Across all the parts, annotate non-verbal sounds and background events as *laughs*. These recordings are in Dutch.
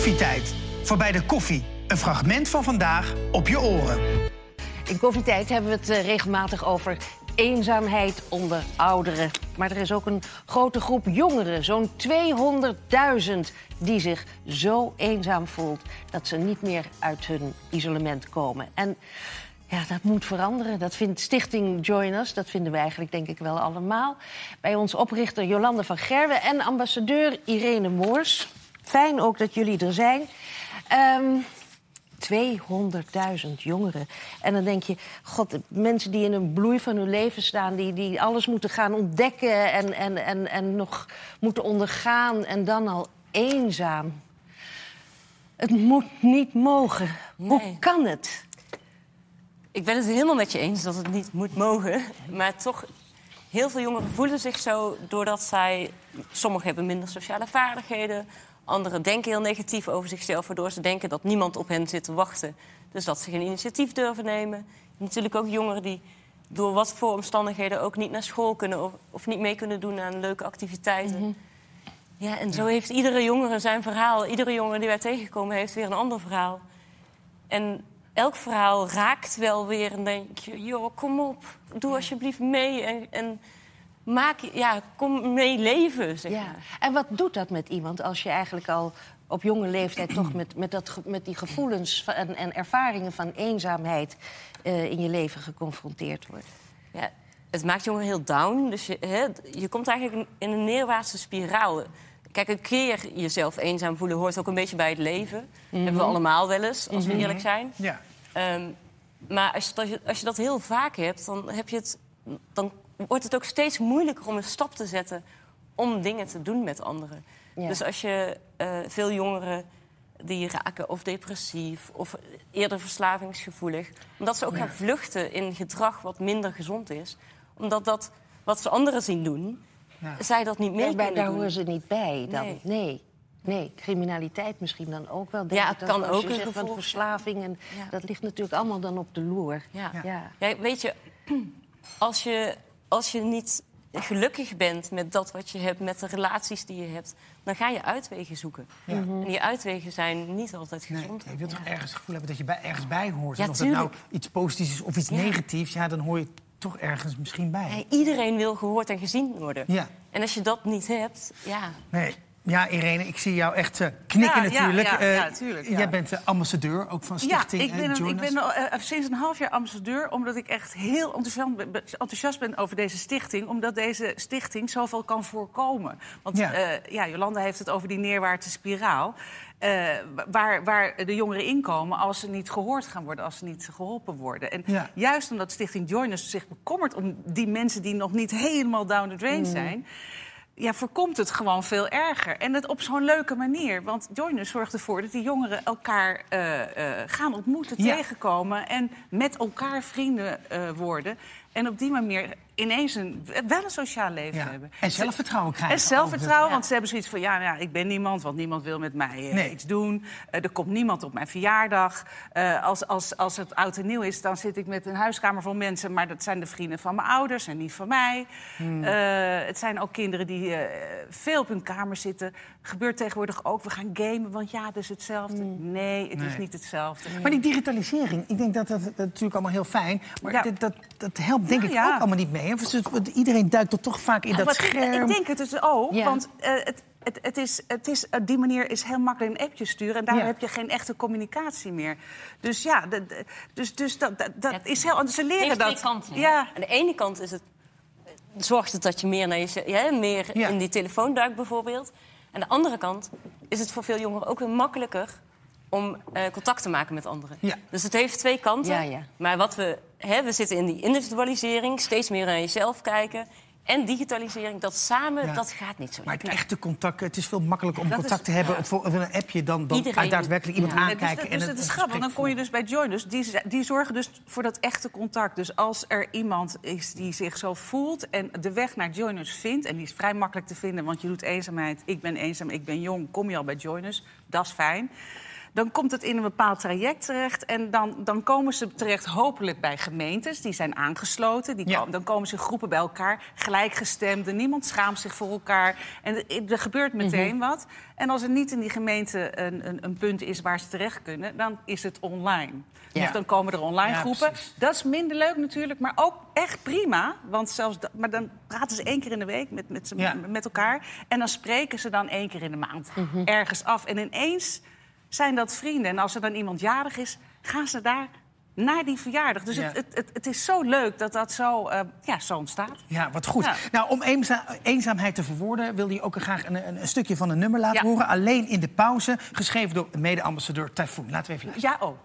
Koffietijd. Voorbij de koffie. Een fragment van vandaag op je oren. In koffietijd hebben we het eh, regelmatig over eenzaamheid onder ouderen. Maar er is ook een grote groep jongeren, zo'n 200.000, die zich zo eenzaam voelt dat ze niet meer uit hun isolement komen. En ja, dat moet veranderen. Dat vindt Stichting Join Us. Dat vinden we eigenlijk denk ik wel allemaal. Bij ons oprichter Jolande van Gerwe en ambassadeur Irene Moors. Fijn ook dat jullie er zijn. Ehm 200.000 jongeren. En dan denk je, god, mensen die in een bloei van hun leven staan... die, die alles moeten gaan ontdekken en, en, en, en nog moeten ondergaan... en dan al eenzaam. Het moet niet mogen. Hoe kan het? Ik ben het helemaal met je eens dat het niet moet mogen. Maar toch, heel veel jongeren voelen zich zo doordat zij... Sommigen hebben minder sociale vaardigheden. Anderen denken heel negatief over zichzelf... waardoor ze denken dat niemand op hen zit te wachten. Dus dat ze geen initiatief durven nemen. Natuurlijk ook jongeren die door wat voor omstandigheden... ook niet naar school kunnen of, of niet mee kunnen doen aan leuke activiteiten. Ja, en zo heeft iedere jongere zijn verhaal. Iedere jongere die wij tegenkomen heeft weer een ander verhaal. En elk verhaal raakt wel weer en denk je... joh, kom op, doe alsjeblieft mee en, en maak, ja, kom mee leven, zeg Ja. maar. En wat doet dat met iemand als je eigenlijk al op jonge leeftijd toch met, met, dat, met die gevoelens van- en, en ervaringen van eenzaamheid eh, in je leven geconfronteerd wordt? Ja, het maakt jongeren heel down. Dus je, hè, je komt eigenlijk in een neerwaartse spiraal. Kijk, een keer jezelf eenzaam voelen hoort ook een beetje bij het leven. Hebben we allemaal wel eens, als we eerlijk zijn. Ja. Ehm, maar als je, als, je, als je dat heel vaak hebt, dan, heb je het, dan wordt het ook steeds moeilijker om een stap te zetten om dingen te doen met anderen. Ja. Dus als je eh, veel jongeren die raken of depressief of eerder verslavingsgevoelig, omdat ze ook gaan vluchten in gedrag wat minder gezond is, omdat dat wat ze anderen zien doen, Ja. zij dat niet meer Daar, daar, kunnen doen. horen ze niet bij dan. Nee. Nee. nee. criminaliteit misschien dan ook wel. Denk Ja, het dat kan ook een van verslaving. En. Dat ligt natuurlijk allemaal dan op de loer. Ja. Ja. Ja, weet je, *clears throat* als je, als je niet gelukkig bent met dat wat je hebt, met de relaties die je hebt, dan ga je uitwegen zoeken. En die uitwegen zijn niet altijd Nee, gezond. je wilt toch ergens het gevoel hebben dat je bij, ergens bij hoort. Ja, en of dat nou iets positiefs is of iets Ja. negatiefs... Ja, dan hoor je toch ergens misschien bij. Ja, iedereen wil gehoord en gezien worden. Ja. En als je dat niet hebt, ja. Nee. Ja, Irene, ik zie jou echt eh, knikken Ja, natuurlijk. ja, Eh, ja, tuurlijk. Jij bent eh, ambassadeur ook van Ja, Stichting ik ben, een- ik ben al, eh, sinds een half jaar ambassadeur... omdat ik echt heel enthousiast ben, enthousiast ben over deze stichting... omdat deze stichting zoveel kan voorkomen. Want Ja. Jolanda heeft het over die neerwaartse spiraal... waar, waar de jongeren inkomen als ze niet gehoord gaan worden... als ze niet geholpen worden. En Ja. juist omdat Stichting Joiners zich bekommert... om die mensen die nog niet helemaal down the drain zijn ja, voorkomt het gewoon veel erger. En dat op zo'n leuke manier. Want Joiners zorgt ervoor dat die jongeren elkaar eh, eh, gaan ontmoeten, Ja. tegenkomen... en met elkaar vrienden eh, worden. En op die manier ineens een, wel een sociaal leven Ja. hebben. En zelfvertrouwen krijgen. En zelfvertrouwen, want ze hebben zoiets van... ja, nou ja, ik ben niemand, want niemand wil met mij eh, Nee. iets doen. Eh, er komt niemand op mijn verjaardag. Eh, als, als, als het oud en nieuw is, dan zit ik met een huiskamer vol mensen... maar dat zijn de vrienden van mijn ouders en niet van mij. Hmm. Het zijn ook kinderen die veel op hun kamer zitten. Gebeurt tegenwoordig ook, we gaan gamen, want ja, het is hetzelfde. Nee, het Nee. is niet hetzelfde. het. Maar die digitalisering, ik denk dat dat, dat natuurlijk allemaal heel fijn... maar Ja. dat, dat, dat helpt denk ik ja. ook allemaal niet mee. Iedereen duikt er toch vaak in dat Maar ik- scherm. Ik denk het dus ook, Ja. want eh, het, het, het is, het is, op die manier is heel makkelijk een appje sturen... en daar Ja. heb je geen echte communicatie meer. Dus ja, de- de- dus, dus dat, dat, dat Ja, is heel... Ze leren dat. twee kanten. hè? Ja, Aan de ene kant is het, zorgt het dat je meer, naar je, ja, meer Ja. in die telefoon duikt bijvoorbeeld. Aan de andere kant is het voor veel jongeren ook weer makkelijker om eh, contact te maken met anderen. Ja. Dus het heeft twee kanten. Ja, ja. Maar wat we, hè, we zitten in die individualisering, steeds meer naar jezelf kijken. En digitalisering, dat samen, Ja. dat gaat niet zo Maar het lekker. echte contact, het is veel makkelijker om Dat contact is- te hebben voor een appje dan, dan Iedereen- daadwerkelijk iemand dus, aankijken. dat- en dus het is grappig. Dan kon je dus bij Joiners, die, die zorgen dus voor dat echte contact. Dus als er iemand is die zich zo voelt en de weg naar Joiners vindt... en die is vrij makkelijk te vinden, want je doet eenzaamheid. Ik ben eenzaam, ik ben jong, kom je al bij Joiners. Dat is fijn. Dan komt het in een bepaald traject terecht. En dan, dan komen ze terecht hopelijk bij gemeentes. Die zijn aangesloten. Die Ja. dan komen ze in groepen bij elkaar. Gelijkgestemden. Niemand schaamt zich voor elkaar. En er- gebeurt meteen wat. En als er niet in die gemeente een, een, een punt is waar ze terecht kunnen... dan is het online. Ja. Dus dan komen er online Ja, groepen. precies. Dat is minder leuk natuurlijk, maar ook echt prima. Want zelfs dat, maar dan praten ze één keer in de week met, met, Ja. met elkaar. En dan spreken ze dan één keer in de maand Mhm. ergens af. En ineens zijn dat vrienden. En als er dan iemand jarig is, gaan ze daar naar die verjaardag. Dus Ja. het, het, het, het is zo leuk dat dat zo, eh, ja, zo ontstaat. Ja, wat goed. Ja. Nou, om eenza- eenzaamheid te verwoorden... wilde je ook graag een, een, een stukje van een nummer laten Ja. horen. Alleen in de pauze, geschreven door mede-ambassadeur Typhoon. Laten we even luisteren. Ja, oh.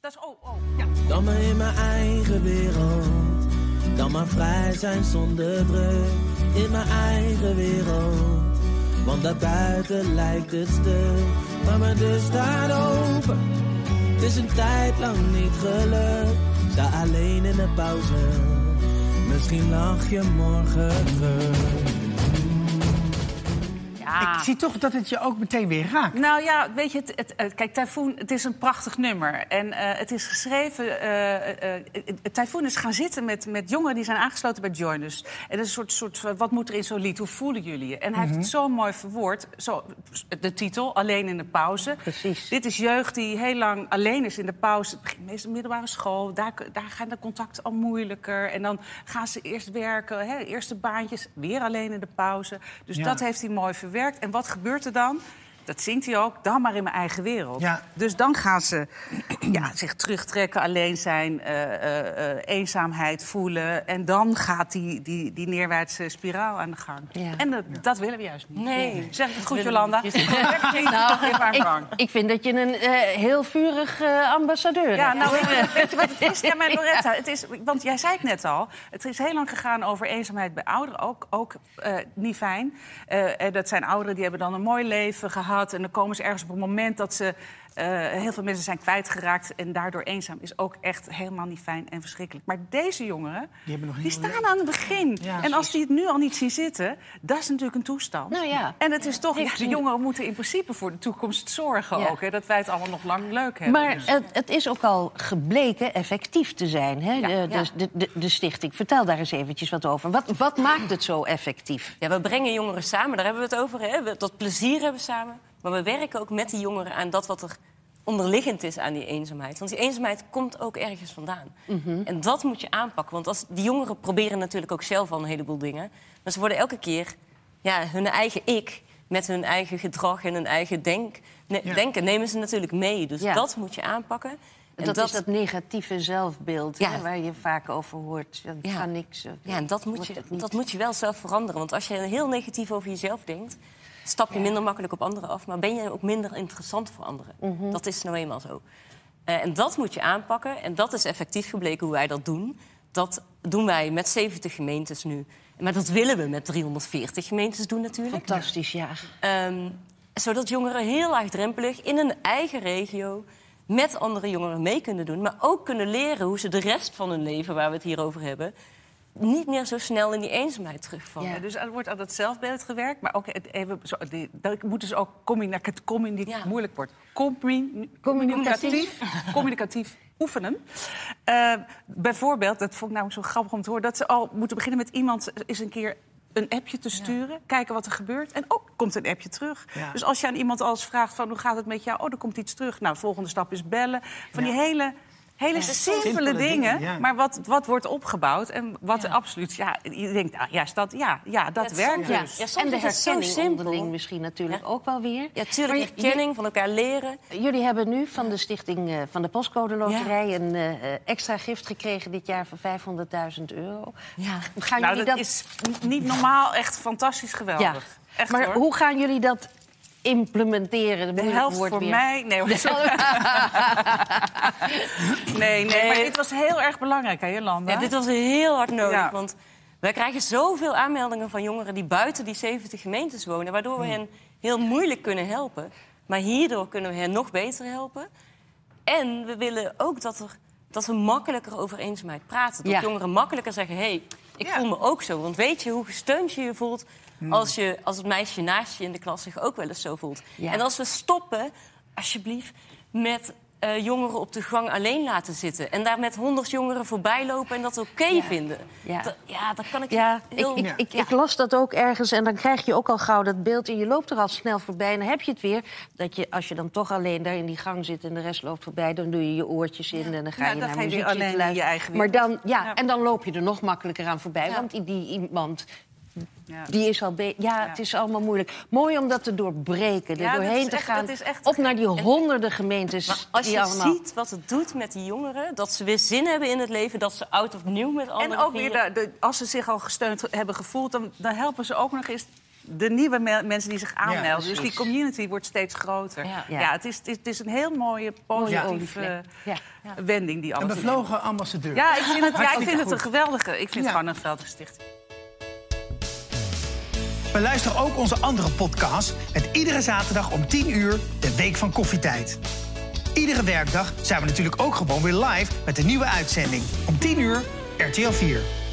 Dat is oh, oh. Ja. Dan maar in mijn eigen wereld. Dan maar vrij zijn zonder druk. In mijn eigen wereld. Want daarbuiten lijkt het stuk. Maar mijn deur staat open. Het is een tijd lang niet gelukt. Sta alleen in de pauze. Misschien lach je morgen terug. Ja. Ik zie toch dat het je ook meteen weer raakt. Nou ja, weet je, het, het, het- kijk, Typhoon, het is een prachtig nummer. En eh, het is geschreven... eh, Typhoon is gaan zitten met, met jongeren die zijn aangesloten bij Joiners. En dat is een soort, soort van, wat moet er in zo'n lied? Hoe voelen jullie je? En hij heeft het zo mooi verwoord. Zo, de titel, Alleen in de pauze. Precies. Dit is jeugd die heel lang alleen is in de pauze. Het begint meestal middelbare school. Daar, daar gaan de contacten al moeilijker. En dan gaan ze eerst werken, hè, eerste baantjes, weer alleen in de pauze. Dus Ja. dat heeft hij mooi verwerkt. En wat gebeurt er dan? Dat zingt hij ook, dan maar in mijn eigen wereld. Ja. Dus dan gaan ze *clears throat* ja, zich terugtrekken, alleen zijn, eh, eh, eh, eenzaamheid voelen. En dan gaat die, die, die neerwaartse spiraal aan de gang. Ja. En dat, dat willen we juist niet. Nee. Zeg *laughs* ik het goed, Jolanda? nou, Ik, vind dat je een eh, heel vurig eh, ambassadeur Ja, hebt. nou, *laughs* weet je, wat het is? Ja, maar Loretta, het is, want jij zei het net al. Het is heel lang gegaan over eenzaamheid bij ouderen. Ook, ook eh, niet fijn. Eh, en dat zijn ouderen die hebben dan een mooi leven gehad. En dan komen ze ergens op een moment dat ze... eh, heel veel mensen zijn kwijtgeraakt en daardoor eenzaam is ook echt helemaal niet fijn en verschrikkelijk. Maar deze jongeren, nog die staan aan het begin. Ja, en als die het nu al niet zien zitten, dat is natuurlijk een toestand. Nou ja. En het is toch, ja, de jongeren moeten in principe voor de toekomst zorgen Ja. ook. Hè, dat wij het allemaal nog lang leuk hebben. Maar Dus- het, het is ook al gebleken effectief te zijn, hè? Ja, de, ja. de, de, de, stichting. Vertel daar eens eventjes wat over. Wat, wat maakt het zo effectief? Ja, we brengen jongeren samen, daar hebben we het over. Hè? Dat plezier hebben we samen. Maar we werken ook met die jongeren aan dat wat er onderliggend is aan die eenzaamheid. Want die eenzaamheid komt ook ergens vandaan. En dat moet je aanpakken. Want als, die jongeren proberen natuurlijk ook zelf al een heleboel dingen. Maar ze worden elke keer ja, hun eigen ik... met hun eigen gedrag en hun eigen denk, ne- Ja. denken nemen ze natuurlijk mee. Dus Ja. dat moet je aanpakken. En Dat, is dat negatieve zelfbeeld Ja. hè, waar je vaak over hoort. Dat Ja. kan niks. eh, Ja, en dat moet, je, dat moet je wel zelf veranderen. Want als je heel negatief over jezelf denkt... stap je minder makkelijk op anderen af... maar ben je ook minder interessant voor anderen. Mhm. Dat is nou eenmaal zo. Eh, en dat moet je aanpakken. En dat is effectief gebleken hoe wij dat doen. Dat doen wij met 70 gemeentes nu. Maar dat willen we met 340 gemeentes doen natuurlijk. Fantastisch, ja. Ehm, zodat jongeren heel laagdrempelig in hun eigen regio met andere jongeren mee kunnen doen. Maar ook kunnen leren hoe ze de rest van hun leven, waar we het hier over hebben, niet meer zo snel in die eenzaamheid terugvallen. Ja, dus er wordt aan het zelfbeeld gewerkt, maar ook even, zo, die, dat moet dus ook communicatief, communi Ja. moeilijk wordt, Commu- Communicatief. communicatief, oefenen. Eh, bijvoorbeeld, dat vond ik namelijk zo grappig om te horen, dat ze al moeten beginnen met iemand eens een keer een appje te sturen, kijken wat er gebeurt. En oh, komt een appje terug. Ja. Dus als je aan iemand alles vraagt van hoe gaat het met jou? Oh, er komt iets terug. Nou, de volgende stap is bellen. Van die hele, hele simpele, Simpele dingen, dingen, ja. maar wat, wat wordt opgebouwd en wat absoluut... Ja, je denkt, ah, ja, dat, ja, ja, dat Ja, werkt soms- dus. Ja, soms en de is het zo herkenning simpel. onderling misschien natuurlijk ook wel weer. Ja, tuurlijk, Maar herkenning van elkaar leren. Jullie hebben nu van de stichting eh, van de Postcode Loterij... een eh, eh, extra gift gekregen dit jaar van 500.000 euro. Ja. Gaan Nou, jullie dat dat... is niet normaal echt fantastisch geweldig. ja. Echt, maar hoor. hoe gaan jullie dat implementeren? De moeilijk helft woord voor weer. mij. Nee, hoor, *laughs* sorry. *laughs* nee, nee, maar dit was heel erg belangrijk, hè, Jolanda? Ja, dit was heel hard nodig. Ja. Want wij krijgen zoveel aanmeldingen van jongeren die buiten die 70 gemeentes wonen. Waardoor we hen heel moeilijk kunnen helpen. Maar hierdoor kunnen we hen nog beter helpen. En we willen ook dat, er, dat we makkelijker over eenzaamheid praten. Dat Ja. jongeren makkelijker zeggen: hé, hey, ik Ja. voel me ook zo. Want weet je hoe gesteund je je voelt Als, je, als het meisje naast je in de klas zich ook wel eens zo voelt. Ja. En als we stoppen, alsjeblieft, met eh, jongeren op de gang alleen laten zitten. En daar met honderd jongeren voorbij lopen en dat oké vinden. Ja. Dat, ja, dat kan ik Ja, heel... ik, ik, ik, ik las dat ook ergens en dan krijg je ook al gauw dat beeld... en je loopt er al snel voorbij en dan heb je het weer... dat je, als je dan toch alleen daar in die gang zit en de rest loopt voorbij... dan doe je je oortjes in en dan ga Ja, je dan naar muziek alleen je eigen Maar dan, ja, Ja. en dan loop je er nog makkelijker aan voorbij... Ja. want die iemand... Ja. Die is al be ja, het is allemaal moeilijk. Mooi om dat te doorbreken, er Ja, doorheen te echt- gaan. op naar die honderden gemeentes. Maar als die je allemaal... ziet wat het doet met die jongeren... dat ze weer zin hebben in het leven, dat ze oud opnieuw met anderen En ook weer, vieren. de, de- als ze zich al gesteund hebben gevoeld... dan, dan helpen ze ook nog eens de nieuwe me- mensen die zich aanmelden. dus die community wordt steeds groter. Ja. Ja, Ja. het, is, het, is, het is een heel mooie, positieve wending die Een alles bevlogen ambassadeur. Ja, ik vind het, ja, ik vind het een geweldige. Ik vind Ja. het gewoon een geweldige stichting. Beluister ook onze andere podcast met iedere zaterdag om 10 uur de Week van Koffietijd. Iedere werkdag zijn we natuurlijk ook gewoon weer live met een nieuwe uitzending. Om 10 uur RTL 4.